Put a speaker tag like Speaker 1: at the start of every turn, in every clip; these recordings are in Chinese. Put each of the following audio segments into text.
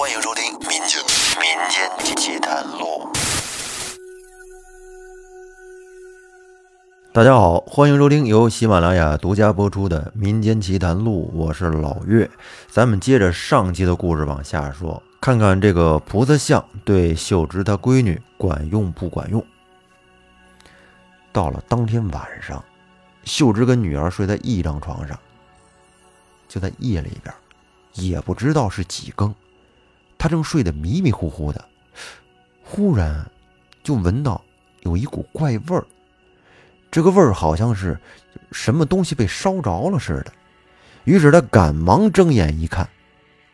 Speaker 1: 欢迎收听《民间民间奇谈录》。
Speaker 2: 大家好，欢迎收听由喜马拉雅独家播出的《民间奇谈录》，我是老岳。咱们接着上集的故事往下说，看看这个菩萨像对秀芝她闺女管用不管用。到了当天晚上，秀芝跟女儿睡在一张床上。就在夜里边，也不知道是几更，他正睡得迷迷糊糊的，忽然就闻到有一股怪味儿。这个味儿好像是什么东西被烧着了似的，于是他赶忙睁眼一看，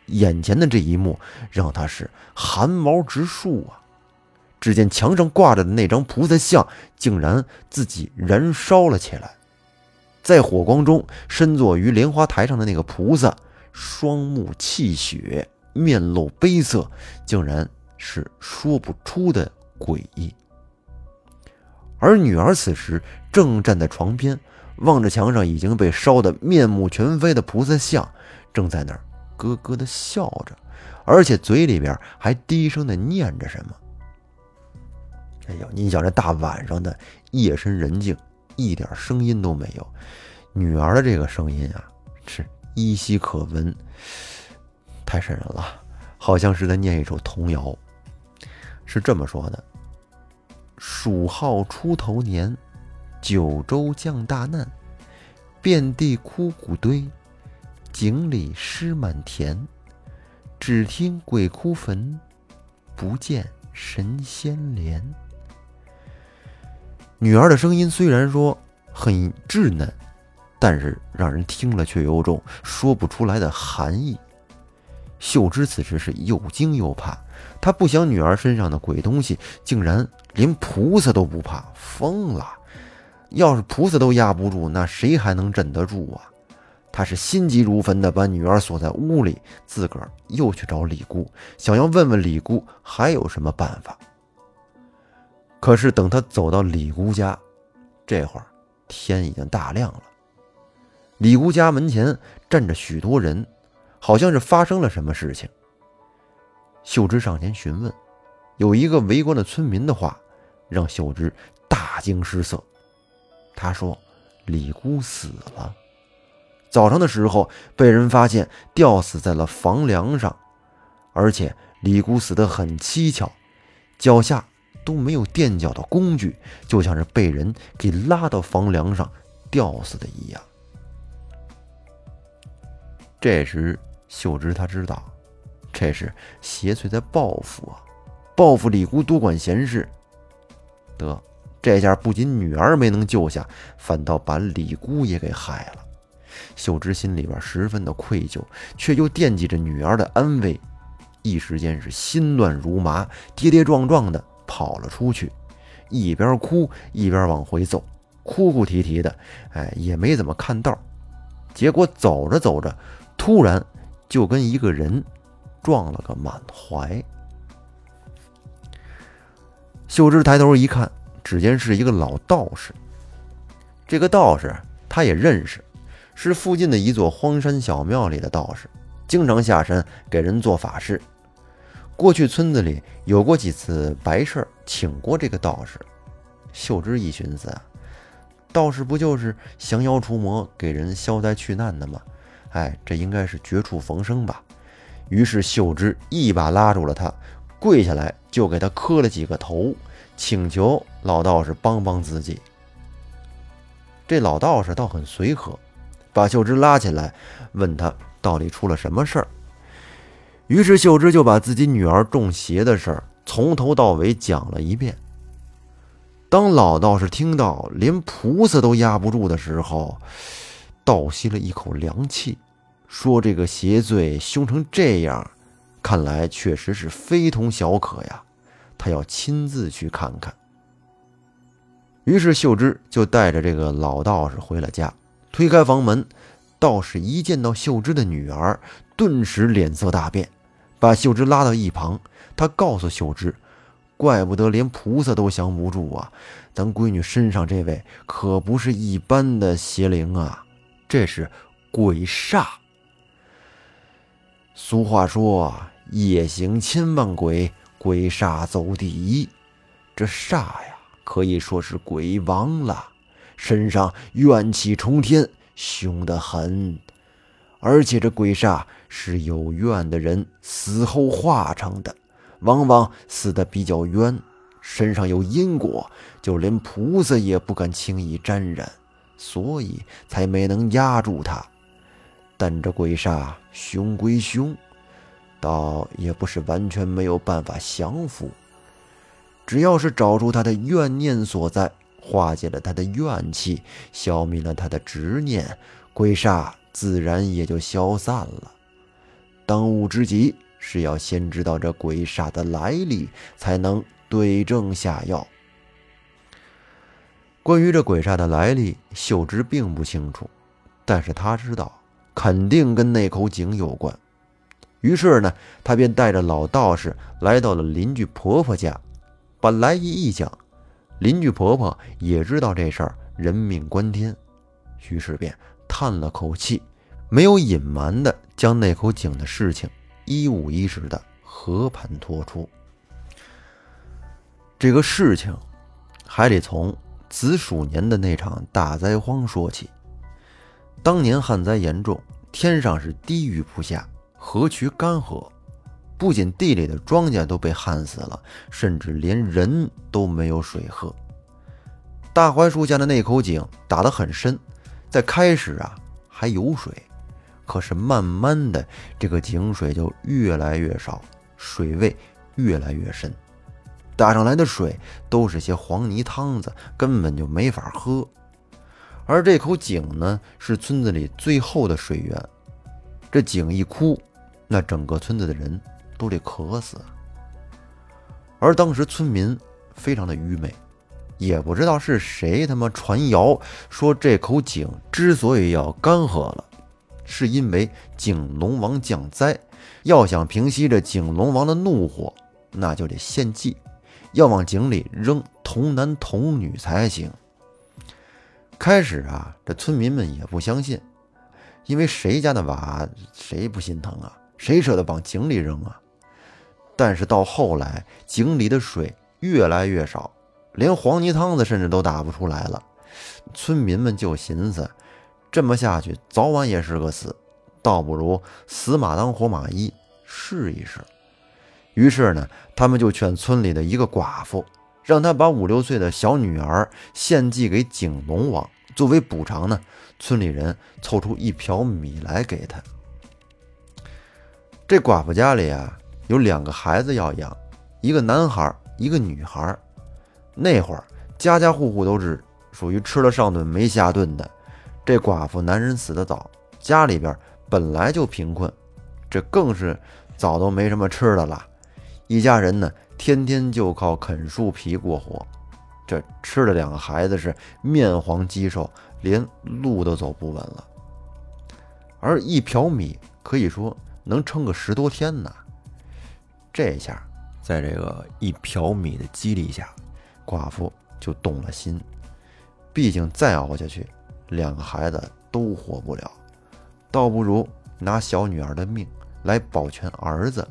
Speaker 2: 眼前的这一幕让他是寒毛直竖啊！只见墙上挂着的那张菩萨像竟然自己燃烧了起来，在火光中，身坐于莲花台上的那个菩萨，双目泣血，面露悲色，竟然是说不出的诡异。而女儿此时正站在床边，望着墙上已经被烧得面目全非的菩萨像，正在那儿咯咯的笑着，而且嘴里边还低声的念着什么。哎呦，你想这大晚上的，夜深人静，一点声音都没有，女儿的这个声音啊，是依稀可闻，太瘆人了，好像是在念一首童谣，是这么说的。鼠号出头年，九州降大难，遍地枯骨堆，井里尸满田。只听鬼哭坟，不见神仙怜。女儿的声音虽然说很稚嫩，但是让人听了却有种说不出来的寒意。秀芝此时是又惊又怕。她不想女儿身上的鬼东西竟然连菩萨都不怕，疯了！要是菩萨都压不住，那谁还能镇得住啊？他是心急如焚的把女儿锁在屋里，自个儿又去找李姑，想要问问李姑还有什么办法。可是等他走到李姑家，这会儿天已经大亮了。李姑家门前站着许多人，好像是发生了什么事情。秀芝上前询问，有一个围观的村民的话，让秀芝大惊失色。他说：“李姑死了，早上的时候被人发现吊死在了房梁上，而且李姑死得很蹊跷，脚下都没有垫脚的工具，就像是被人给拉到房梁上吊死的一样。”这时，秀芝她知道。这是邪祟在报复啊！报复李姑多管闲事。得，这下不仅女儿没能救下，反倒把李姑也给害了。秀芝心里边十分的愧疚，却又惦记着女儿的安危，一时间是心乱如麻，跌跌撞撞的跑了出去，一边哭一边往回走，哭哭啼啼的，哎，也没怎么看道。结果走着走着，突然就跟一个人。撞了个满怀。秀芝抬头一看，只见是一个老道士。这个道士他也认识，是附近的一座荒山小庙里的道士，经常下山给人做法事。过去村子里有过几次白事请过这个道士。秀芝一寻思啊，道士不就是降妖除魔、给人消灾去难的吗？哎，这应该是绝处逢生吧。于是秀芝一把拉住了他，跪下来就给他磕了几个头，请求老道士帮帮自己。这老道士倒很随和，把秀芝拉起来，问他到底出了什么事儿。于是秀芝就把自己女儿中邪的事儿从头到尾讲了一遍。当老道士听到连菩萨都压不住的时候，倒吸了一口凉气。说这个邪祟凶成这样，看来确实是非同小可呀。他要亲自去看看。于是秀芝就带着这个老道士回了家，推开房门，道士一见到秀芝的女儿，顿时脸色大变，把秀芝拉到一旁。他告诉秀芝：“怪不得连菩萨都降不住啊，咱闺女身上这位可不是一般的邪灵啊，这是鬼煞。”俗话说：“夜行千万鬼，鬼煞走第一。这煞呀，可以说是鬼王了，身上怨气冲天，凶得很。而且这鬼煞是有怨的人死后化成的，往往死的比较冤，身上有因果，就连菩萨也不敢轻易沾染，所以才没能压住他。但这鬼煞凶归凶，倒也不是完全没有办法降服。只要是找出他的怨念所在，化解了他的怨气，消灭了他的执念，鬼煞自然也就消散了。当务之急是要先知道这鬼煞的来历，才能对症下药。关于这鬼煞的来历，秀芝并不清楚，但是他知道。肯定跟那口井有关，于是呢，他便带着老道士来到了邻居婆婆家，把来意一讲。邻居婆婆也知道这事儿人命关天，于是便叹了口气，没有隐瞒的将那口井的事情一五一十的和盘托出。这个事情还得从子鼠年的那场大灾荒说起。当年旱灾严重，天上是滴雨不下，河渠干涸，不仅地里的庄稼都被旱死了，甚至连人都没有水喝。大槐树下的那口井打得很深，在开始啊还有水，可是慢慢的这个井水就越来越少，水位越来越深，打上来的水都是些黄泥汤子，根本就没法喝。而这口井呢，是村子里最后的水源。这井一枯，那整个村子的人都得渴死。而当时村民非常的愚昧，也不知道是谁他妈传谣说这口井之所以要干涸了，是因为井龙王降灾，要想平息这井龙王的怒火，那就得献祭，要往井里扔童男童女才行。开始啊，这村民们也不相信，因为谁家的娃谁不心疼啊？谁舍得往井里扔啊？但是到后来，井里的水越来越少，连黄泥汤子甚至都打不出来了。村民们就寻思，这么下去，早晚也是个死，倒不如死马当活马医，试一试。于是呢，他们就劝村里的一个寡妇。让她把五六岁的小女儿献祭给景龙王，作为补偿呢，村里人凑出一瓢米来给她。这寡妇家里啊有两个孩子要养，一个男孩，一个女孩。那会儿家家户户都是属于吃了上顿没下顿的。这寡妇男人死得早，家里边本来就贫困，这更是早都没什么吃的了。一家人呢。天天就靠啃树皮过活，这吃的两个孩子是面黄肌瘦，连路都走不稳了。而一瓢米可以说能撑个十多天呢。这下，在这个一瓢米的激励下，寡妇就动了心。毕竟再熬下去，两个孩子都活不了，倒不如拿小女儿的命来保全儿子，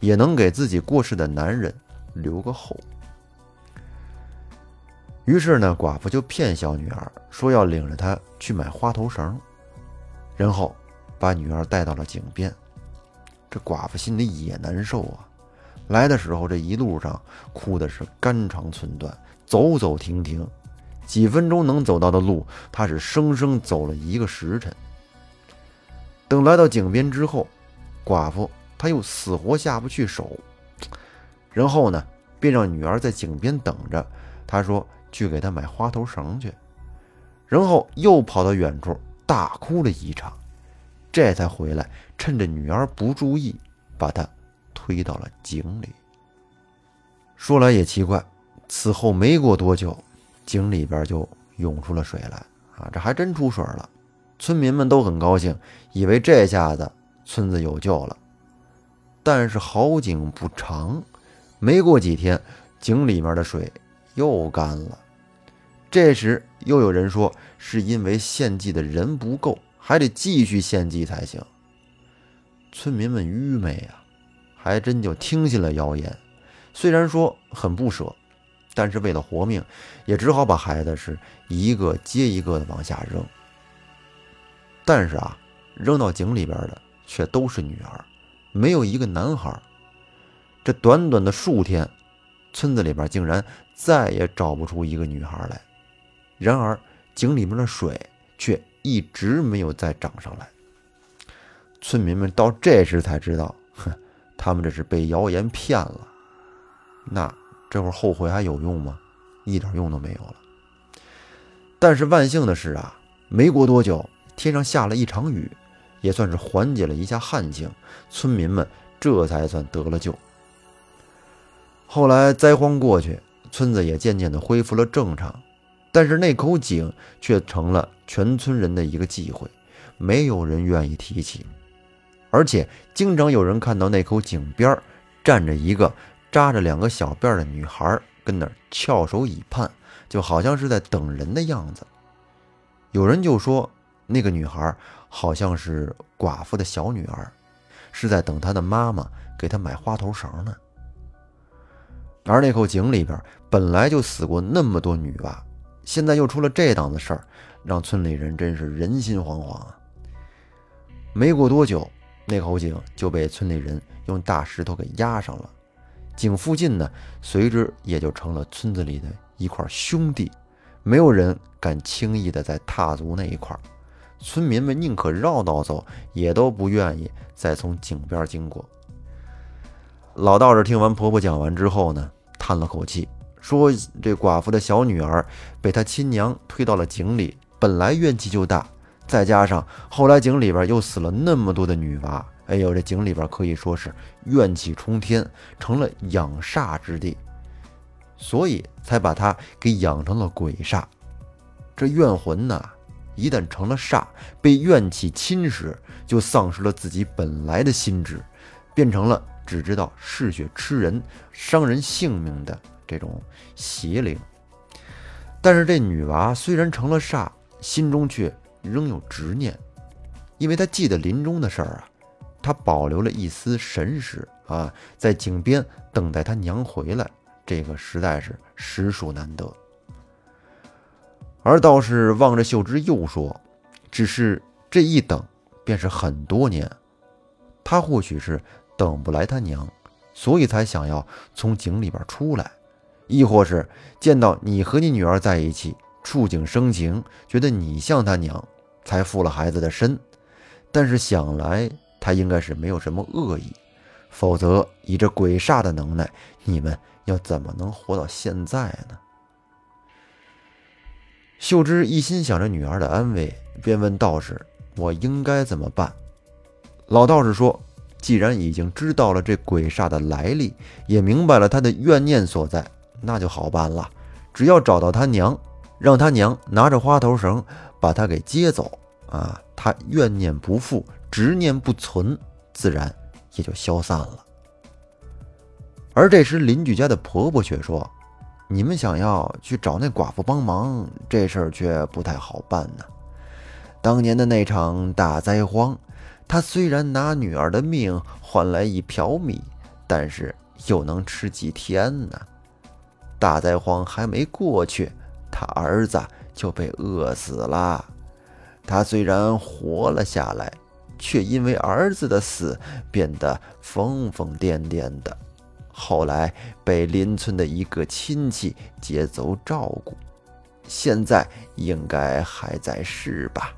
Speaker 2: 也能给自己过世的男人。留个后。于是呢，寡妇就骗小女儿说要领着她去买花头绳，然后把女儿带到了井边。这寡妇心里也难受啊！来的时候这一路上哭的是肝肠寸断，走走停停，几分钟能走到的路，她是生生走了一个时辰。等来到井边之后，寡妇他又死活下不去手。然后呢，便让女儿在井边等着。他说：“去给她买花头绳去。”然后又跑到远处大哭了一场，这才回来，趁着女儿不注意，把她推到了井里。说来也奇怪，此后没过多久，井里边就涌出了水来啊！这还真出水了，村民们都很高兴，以为这下子村子有救了。但是好景不长。没过几天，井里面的水又干了。这时又有人说，是因为献祭的人不够，还得继续献祭才行。村民们愚昧啊，还真就听信了谣言。虽然说很不舍，但是为了活命，也只好把孩子是一个接一个的往下扔。但是啊，扔到井里边的却都是女儿，没有一个男孩。这短短的数天，村子里边竟然再也找不出一个女孩来。然而，井里面的水却一直没有再涨上来。村民们到这时才知道，哼，他们这是被谣言骗了。那这会儿后悔还有用吗？一点用都没有了。但是万幸的是啊，没过多久，天上下了一场雨，也算是缓解了一下旱情，村民们这才算得了救。后来灾荒过去，村子也渐渐的恢复了正常，但是那口井却成了全村人的一个忌讳，没有人愿意提起，而且经常有人看到那口井边站着一个。扎着两个小辫的女孩跟那儿翘首以盼，就好像是在等人的样子。有人就说，那个女孩好像是寡妇的小女儿，是在等她的妈妈给她买花头绳呢。而那口井里边本来就死过那么多女娃，现在又出了这档子事儿，让村里人真是人心惶惶啊。没过多久，那口井就被村里人用大石头给压上了。井附近呢，随之也就成了村子里的一块兄弟，没有人敢轻易的再踏足那一块村民们宁可绕道走，也都不愿意再从井边经过。老道士听完婆婆讲完之后呢，叹了口气，说：“这寡妇的小女儿被她亲娘推到了井里，本来怨气就大，再加上后来井里边又死了那么多的女娃。”哎呦，这井里边可以说是怨气冲天，成了养煞之地，所以才把她给养成了鬼煞。这怨魂呐，一旦成了煞，被怨气侵蚀，就丧失了自己本来的心智，变成了只知道嗜血吃人、伤人性命的这种邪灵。但是这女娃虽然成了煞，心中却仍有执念，因为她记得临终的事儿啊。她保留了一丝神识啊，在井边等待她娘回来，这个实在是实属难得。而道士望着秀芝又说：“只是这一等，便是很多年。他或许是等不来他娘，所以才想要从井里边出来，亦或是见到你和你女儿在一起，触景生情，觉得你像他娘，才附了孩子的身。但是想来……”他应该是没有什么恶意，否则以这鬼煞的能耐，你们要怎么能活到现在呢？秀芝一心想着女儿的安危，便问道士：“我应该怎么办？”老道士说：“既然已经知道了这鬼煞的来历，也明白了他的怨念所在，那就好办了。只要找到他娘，让他娘拿着花头绳把他给接走，啊，他怨念不复。”执念不存，自然也就消散了。而这时，邻居家的婆婆却说：“你们想要去找那寡妇帮忙，这事儿却不太好办呢。当年的那场大灾荒，她虽然拿女儿的命换来一瓢米，但是又能吃几天呢？大灾荒还没过去，她儿子就被饿死了。她虽然活了下来。”却因为儿子的死变得疯疯癫癫的，后来被邻村的一个亲戚接走照顾，现在应该还在世吧？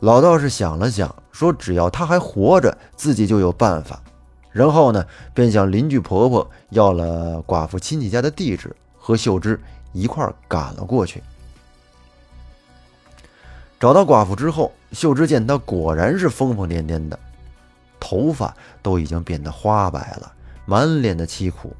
Speaker 2: 老道士想了想，说：“只要他还活着，自己就有办法。”然后呢，便向邻居婆婆要了寡妇亲戚家的地址，和秀芝一块儿赶了过去。找到寡妇之后，秀芝见她果然是疯疯癫癫的，头发都已经变得花白了，满脸的凄苦。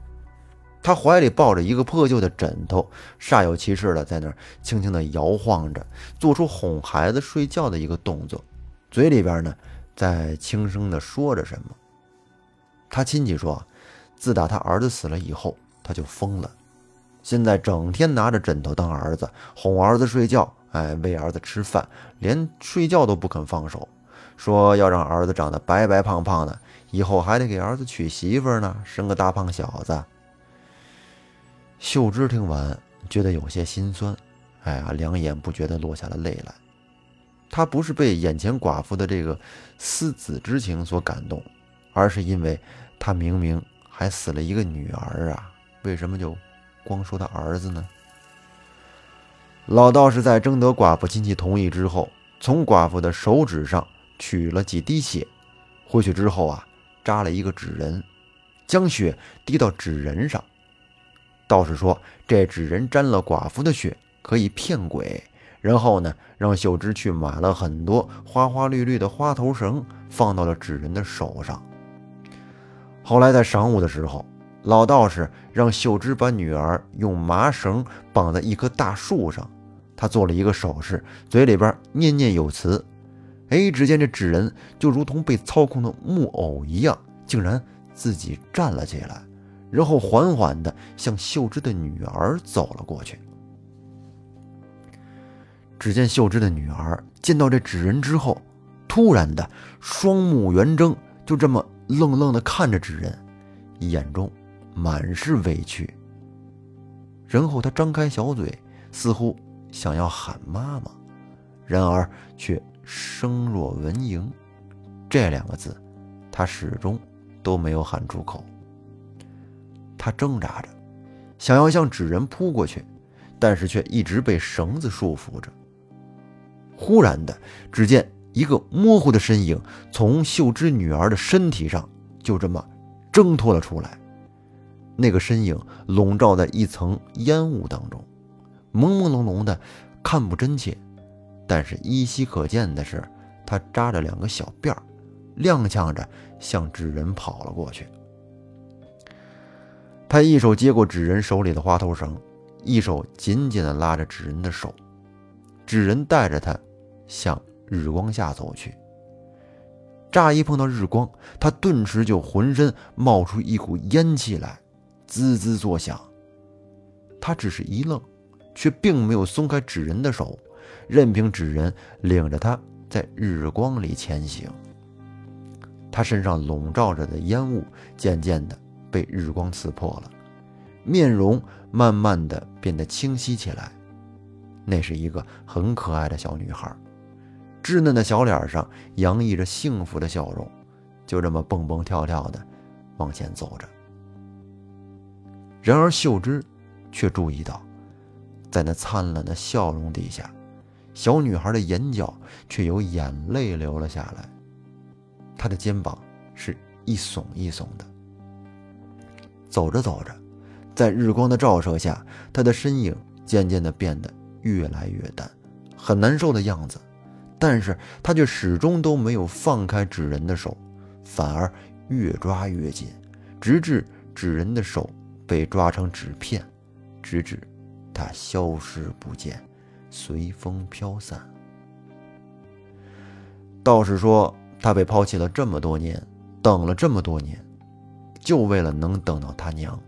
Speaker 2: 他怀里抱着一个破旧的枕头，煞有其事的在那儿轻轻的摇晃着，做出哄孩子睡觉的一个动作，嘴里边呢在轻声的说着什么。他亲戚说，自打他儿子死了以后，他就疯了，现在整天拿着枕头当儿子，哄儿子睡觉。哎，喂儿子吃饭，连睡觉都不肯放手，说要让儿子长得白白胖胖的，以后还得给儿子娶媳妇呢，生个大胖小子。秀芝听完，觉得有些心酸，哎呀，两眼不觉得落下了泪来。她不是被眼前寡妇的这个思子之情所感动，而是因为她明明还死了一个女儿啊，为什么就光说他儿子呢？老道士在征得寡妇亲戚同意之后，从寡妇的手指上取了几滴血，回去之后啊，扎了一个纸人，将血滴到纸人上。道士说：“这纸人沾了寡妇的血，可以骗鬼。”然后呢，让秀芝去买了很多花花绿绿的花头绳，放到了纸人的手上。后来在晌午的时候，老道士让秀芝把女儿用麻绳绑在一棵大树上，他做了一个手势，嘴里边念念有词。哎，只见这纸人就如同被操控的木偶一样，竟然自己站了起来。然后缓缓地向秀芝的女儿走了过去。只见秀芝的女儿见到这纸人之后，突然的双目圆睁，就这么愣愣地看着纸人，眼中满是委屈。然后她张开小嘴，似乎想要喊妈妈，然而却声若蚊蝇，这两个字，他始终都没有喊出口。他挣扎着，想要向纸人扑过去，但是却一直被绳子束缚着。忽然的，只见一个模糊的身影从秀芝女儿的身体上就这么挣脱了出来。那个身影笼罩在一层烟雾当中，朦朦胧胧的，看不真切。但是依稀可见的是，他扎着两个小辫儿，踉跄着向纸人跑了过去。他一手接过纸人手里的花头绳，一手紧紧地拉着纸人的手。纸人带着他向日光下走去。乍一碰到日光，他顿时就浑身冒出一股烟气来，滋滋作响。他只是一愣，却并没有松开纸人的手，任凭纸人领着他在日光里前行。他身上笼罩着的烟雾渐渐的。被日光刺破了，面容慢慢的变得清晰起来。那是一个很可爱的小女孩，稚嫩的小脸上洋溢着幸福的笑容，就这么蹦蹦跳跳的往前走着。然而秀芝却注意到，在那灿烂的笑容底下，小女孩的眼角却有眼泪流了下来，她的肩膀是一耸一耸的。走着走着，在日光的照射下，他的身影渐渐地变得越来越淡，很难受的样子。但是他却始终都没有放开纸人的手，反而越抓越紧，直至纸人的手被抓成纸片，直至他消失不见，随风飘散。道士说：“他被抛弃了这么多年，等了这么多年。”就为了能等到他娘，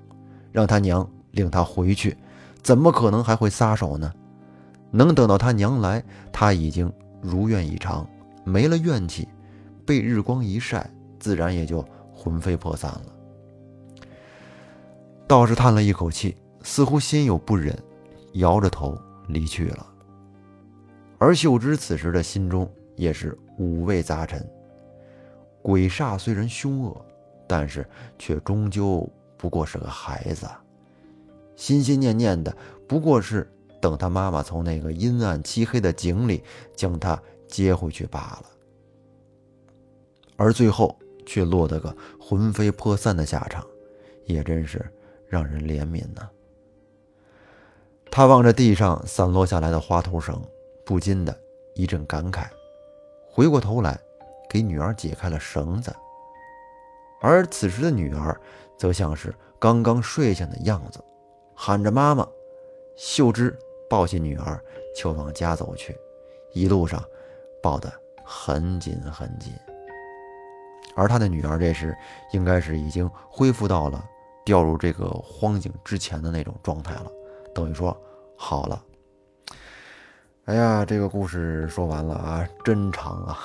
Speaker 2: 让他娘领他回去，怎么可能还会撒手呢？能等到他娘来，他已经如愿以偿，没了怨气，被日光一晒，自然也就魂飞魄散了。道士叹了一口气，似乎心有不忍，摇着头离去了。而秀芝此时的心中也是五味杂陈，鬼煞虽然凶恶。但是却终究不过是个孩子，心心念念的不过是等他妈妈从那个阴暗漆黑的井里将他接回去罢了，而最后却落得个魂飞魄散的下场，也真是让人怜悯呢。他望着地上散落下来的花头绳，不禁的一阵感慨，回过头来给女儿解开了绳子。而此时的女儿，则像是刚刚睡醒的样子，喊着“妈妈”。秀芝抱起女儿就往家走去，一路上抱得很紧很紧。而他的女儿这时应该是已经恢复到了掉入这个荒井之前的那种状态了，等于说好了。哎呀，这个故事说完了啊，真长啊！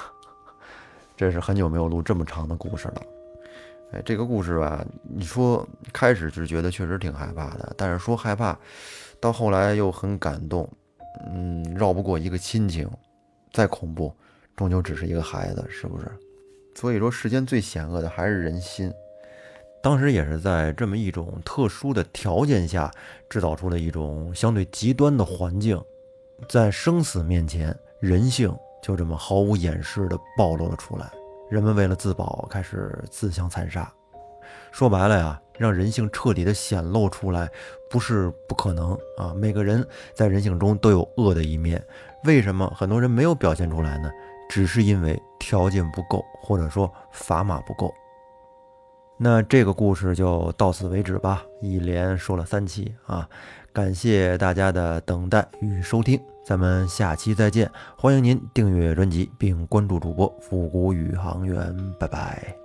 Speaker 2: 这是很久没有录这么长的故事了。哎，这个故事吧，你说开始是觉得确实挺害怕的，但是说害怕，到后来又很感动，嗯，绕不过一个亲情，再恐怖，终究只是一个孩子，是不是？所以说，世间最险恶的还是人心。当时也是在这么一种特殊的条件下，制造出了一种相对极端的环境，在生死面前，人性就这么毫无掩饰地暴露了出来。人们为了自保，开始自相残杀。说白了呀，让人性彻底的显露出来，不是不可能啊。每个人在人性中都有恶的一面，为什么很多人没有表现出来呢？只是因为条件不够，或者说砝码不够。那这个故事就到此为止吧，一连说了三期啊，感谢大家的等待与收听，咱们下期再见。欢迎您订阅专辑并关注主播复古宇航员，拜拜。